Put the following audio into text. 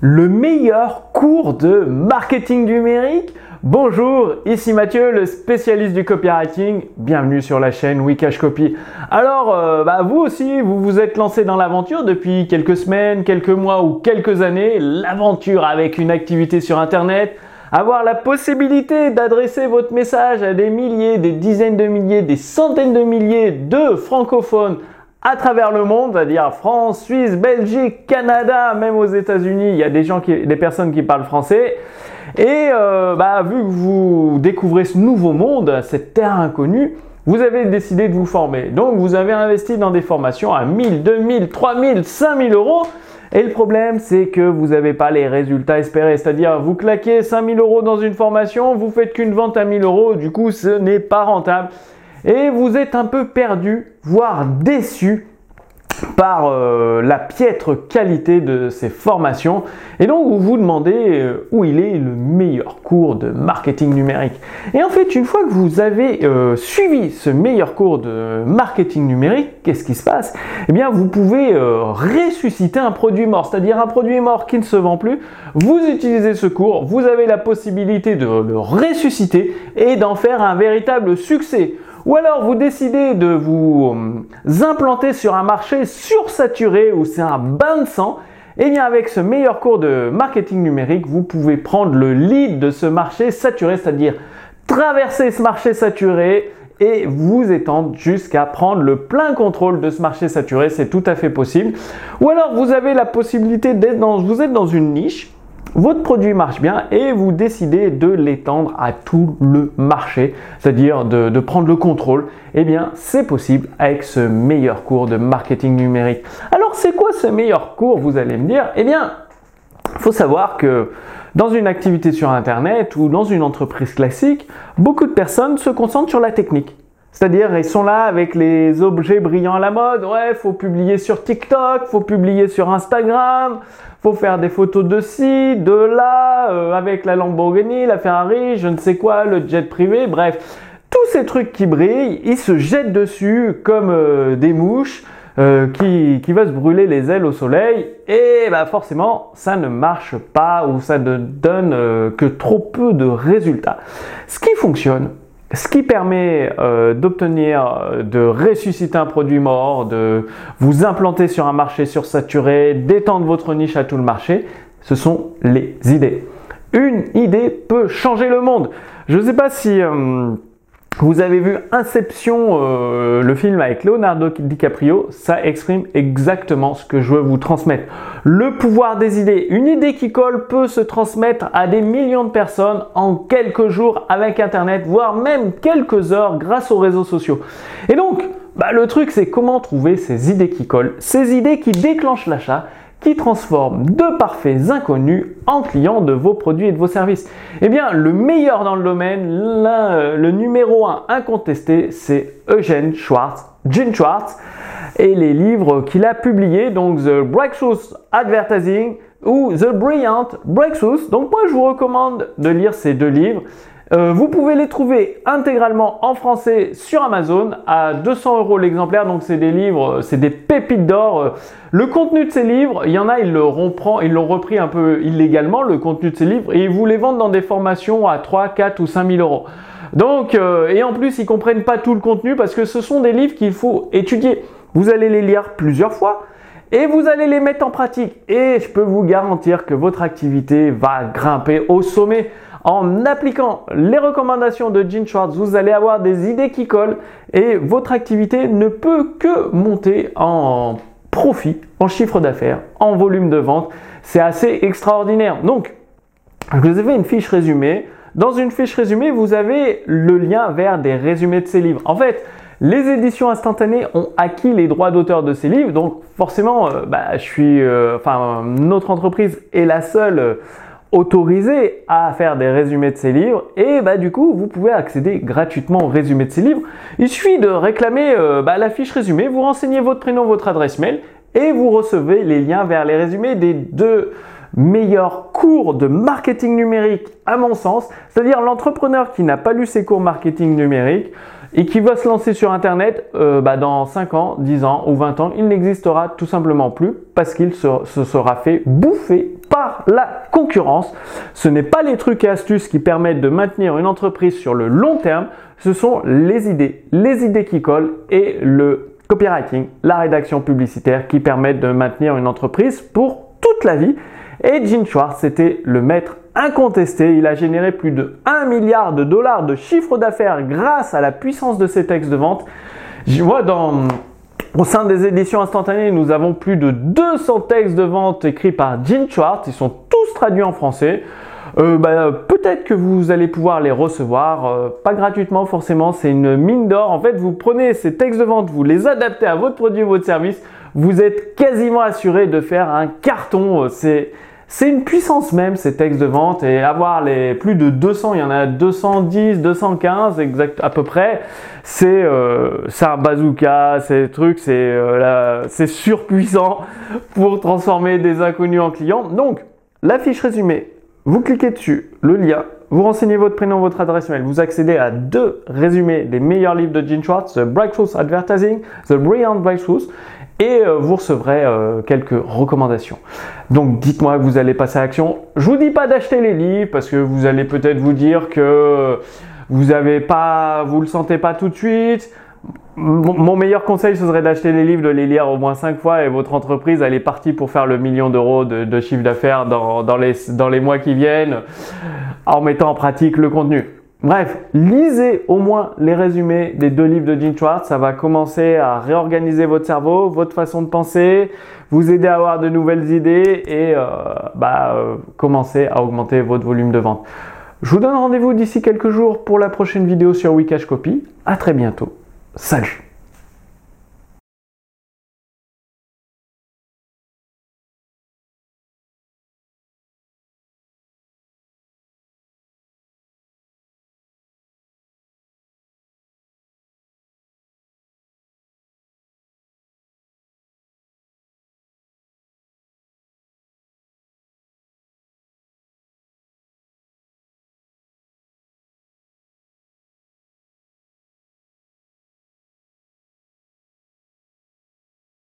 le meilleur cours de marketing numérique Bonjour, ici Mathieu, le spécialiste du copywriting. Bienvenue sur la chaîne Wikash Copy. Alors, euh, bah, vous aussi, vous vous êtes lancé dans l'aventure depuis quelques semaines, quelques mois ou quelques années. L'aventure avec une activité sur Internet, avoir la possibilité d'adresser votre message à des milliers, des dizaines de milliers, des centaines de milliers de francophones à travers le monde, c'est-à-dire France, Suisse, Belgique, Canada, même aux États-Unis, il y a des gens qui, des personnes qui parlent français. Et euh, bah, vu que vous découvrez ce nouveau monde, cette terre inconnue, vous avez décidé de vous former. Donc vous avez investi dans des formations à 1000, 2000, 3000, 5000 euros. Et le problème, c'est que vous n'avez pas les résultats espérés. C'est-à-dire, vous claquez 5000 euros dans une formation, vous faites qu'une vente à 1000 euros, du coup, ce n'est pas rentable et vous êtes un peu perdu, voire déçu par euh, la piètre qualité de ces formations et donc vous vous demandez euh, où il est le meilleur cours de marketing numérique. Et en fait, une fois que vous avez euh, suivi ce meilleur cours de marketing numérique, qu'est-ce qui se passe? Eh bien, vous pouvez ressusciter un produit mort, c'est-à-dire un produit mort qui ne se vend plus. Vous utilisez ce cours, vous avez la possibilité de le ressusciter et d'en faire un véritable succès. Ou alors vous décidez de vous euh, implanter sur un marché sursaturé où c'est un bain de sang. Et eh bien avec ce meilleur cours de marketing numérique, vous pouvez prendre le lead de ce marché saturé, c'est-à-dire traverser ce marché saturé et vous étendre jusqu'à prendre le plein contrôle de ce marché saturé, c'est tout à fait possible. Ou alors vous avez la possibilité d'être dans, vous êtes dans une niche votre produit marche bien et vous décidez de l'étendre à tout le marché, c'est-à-dire de, prendre le contrôle, eh bien c'est possible avec ce meilleur cours de marketing numérique. Alors c'est quoi ce meilleur cours, vous allez me dire? Eh bien, il faut savoir que dans une activité sur Internet ou dans une entreprise classique, beaucoup de personnes se concentrent sur la technique. C'est-à-dire, ils sont là avec les objets brillants à la mode. Ouais, faut publier sur TikTok, faut publier sur Instagram, faut faire des photos de ci, de là, euh, avec la Lamborghini, la Ferrari, je ne sais quoi, le jet privé, bref. Tous ces trucs qui brillent, ils se jettent dessus comme euh, des mouches euh, qui, qui se brûler les ailes au soleil. Et bah forcément, ça ne marche pas ou ça ne donne que trop peu de résultats. Ce qui fonctionne, ce qui permet euh, d'obtenir, euh, de ressusciter un produit mort, de vous implanter sur un marché sursaturé, d'étendre votre niche à tout le marché, ce sont les idées. Une idée peut changer le monde. Je ne sais pas si euh, vous avez vu Inception, euh, le film avec Leonardo DiCaprio, ça exprime exactement ce que je veux vous transmettre. Le pouvoir des idées. Une idée qui colle peut se transmettre à des millions de personnes en quelques jours avec Internet, voire même quelques heures grâce aux réseaux sociaux. Et donc, bah, le truc, c'est comment trouver ces idées qui collent, ces idées qui déclenchent l'achat, qui transforme de parfaits inconnus en clients de vos produits et de vos services Eh bien, le meilleur dans le domaine, euh, le numéro un incontesté, c'est Eugene Schwartz, Gene Schwartz, et les livres qu'il a publiés, donc The Breakthrough Advertising ou The Brilliant Breakthroughs. Donc moi, je vous recommande de lire ces deux livres. Euh, vous pouvez les trouver intégralement en français sur Amazon à 200 euros l'exemplaire. Donc c'est des livres, c'est des pépites d'or. Le contenu de ces livres, il y en a, ils ils l'ont repris un peu illégalement le contenu de ces livres et ils vous les vendent dans des formations à 3, 4 ou 5 000 euros. Donc euh, et en plus ils comprennent pas tout le contenu parce que ce sont des livres qu'il faut étudier. Vous allez les lire plusieurs fois et vous allez les mettre en pratique. Et je peux vous garantir que votre activité va grimper au sommet. En appliquant les recommandations de Gene Schwartz, vous allez avoir des idées qui collent et votre activité ne peut que monter en profit, en chiffre d'affaires, en volume de vente. C'est assez extraordinaire. Donc, vous ai fait une fiche résumée. Dans une fiche résumée, vous avez le lien vers des résumés de ces livres. En fait, les éditions instantanées ont acquis les droits d'auteur de ces livres, donc forcément, euh, bah, je suis, euh, enfin, notre entreprise est la seule euh, autorisé à faire des résumés de ces livres et bah du coup vous pouvez accéder gratuitement au résumé de ces livres. Il suffit de réclamer euh, bah, la fiche résumé, vous renseignez votre prénom, votre adresse mail et vous recevez les liens vers les résumés des deux meilleurs cours de marketing numérique à mon sens, c'est-à-dire l'entrepreneur qui n'a pas lu ses cours marketing numérique et qui va se lancer sur Internet, euh, bah, dans 5 ans, 10 ans ou 20 ans, il n'existera tout simplement plus parce qu'il se sera fait bouffer par la concurrence. Ce n'est pas les trucs et astuces qui permettent de maintenir une entreprise sur le long terme, ce sont les idées, les idées qui collent et le copywriting, la rédaction publicitaire qui permettent de maintenir une entreprise pour toute la vie. Et Gene Schwartz, c'était le maître incontesté. Il a généré plus de 1 milliard de dollars de chiffre d'affaires grâce à la puissance de ses textes de vente. Vois dans, au sein des éditions instantanées, nous avons plus de 200 textes de vente écrits par Gene Schwartz. Ils sont tous traduits en français. Euh, bah, peut-être que vous allez pouvoir les recevoir, euh, pas gratuitement forcément, c'est une mine d'or. En fait, vous prenez ces textes de vente, vous les adaptez à votre produit ou votre service, vous êtes quasiment assuré de faire un carton. Euh, c'est c'est une puissance même ces textes de vente et avoir les plus de 200, il y en a 210, 215 exact à peu près. C'est euh, un bazooka, c'est truc, c'est euh, surpuissant pour transformer des inconnus en clients. Donc la fiche résumée, vous cliquez dessus, le lien, vous renseignez votre prénom, votre adresse mail, vous accédez à deux résumés des meilleurs livres de Gene Schwartz, The Breakthrough Advertising, The Brilliant Breakthroughs et euh, vous recevrez euh, quelques recommandations. Donc dites-moi que vous allez passer à l'action. Je vous dis pas d'acheter les livres parce que vous allez peut-être vous dire que vous avez pas, vous le sentez pas tout de suite. Mon meilleur conseil, ce serait d'acheter les livres, de les lire au moins 5 fois et votre entreprise, elle est partie pour faire le million d'euros de, chiffre d'affaires dans, les mois qui viennent en mettant en pratique le contenu. Bref, lisez au moins les résumés des deux livres de Gene Schwartz. Ça va commencer à réorganiser votre cerveau, votre façon de penser, vous aider à avoir de nouvelles idées et euh, bah, euh, commencer à augmenter votre volume de vente. Je vous donne rendez-vous d'ici quelques jours pour la prochaine vidéo sur Wikash Copy. À très bientôt. Salut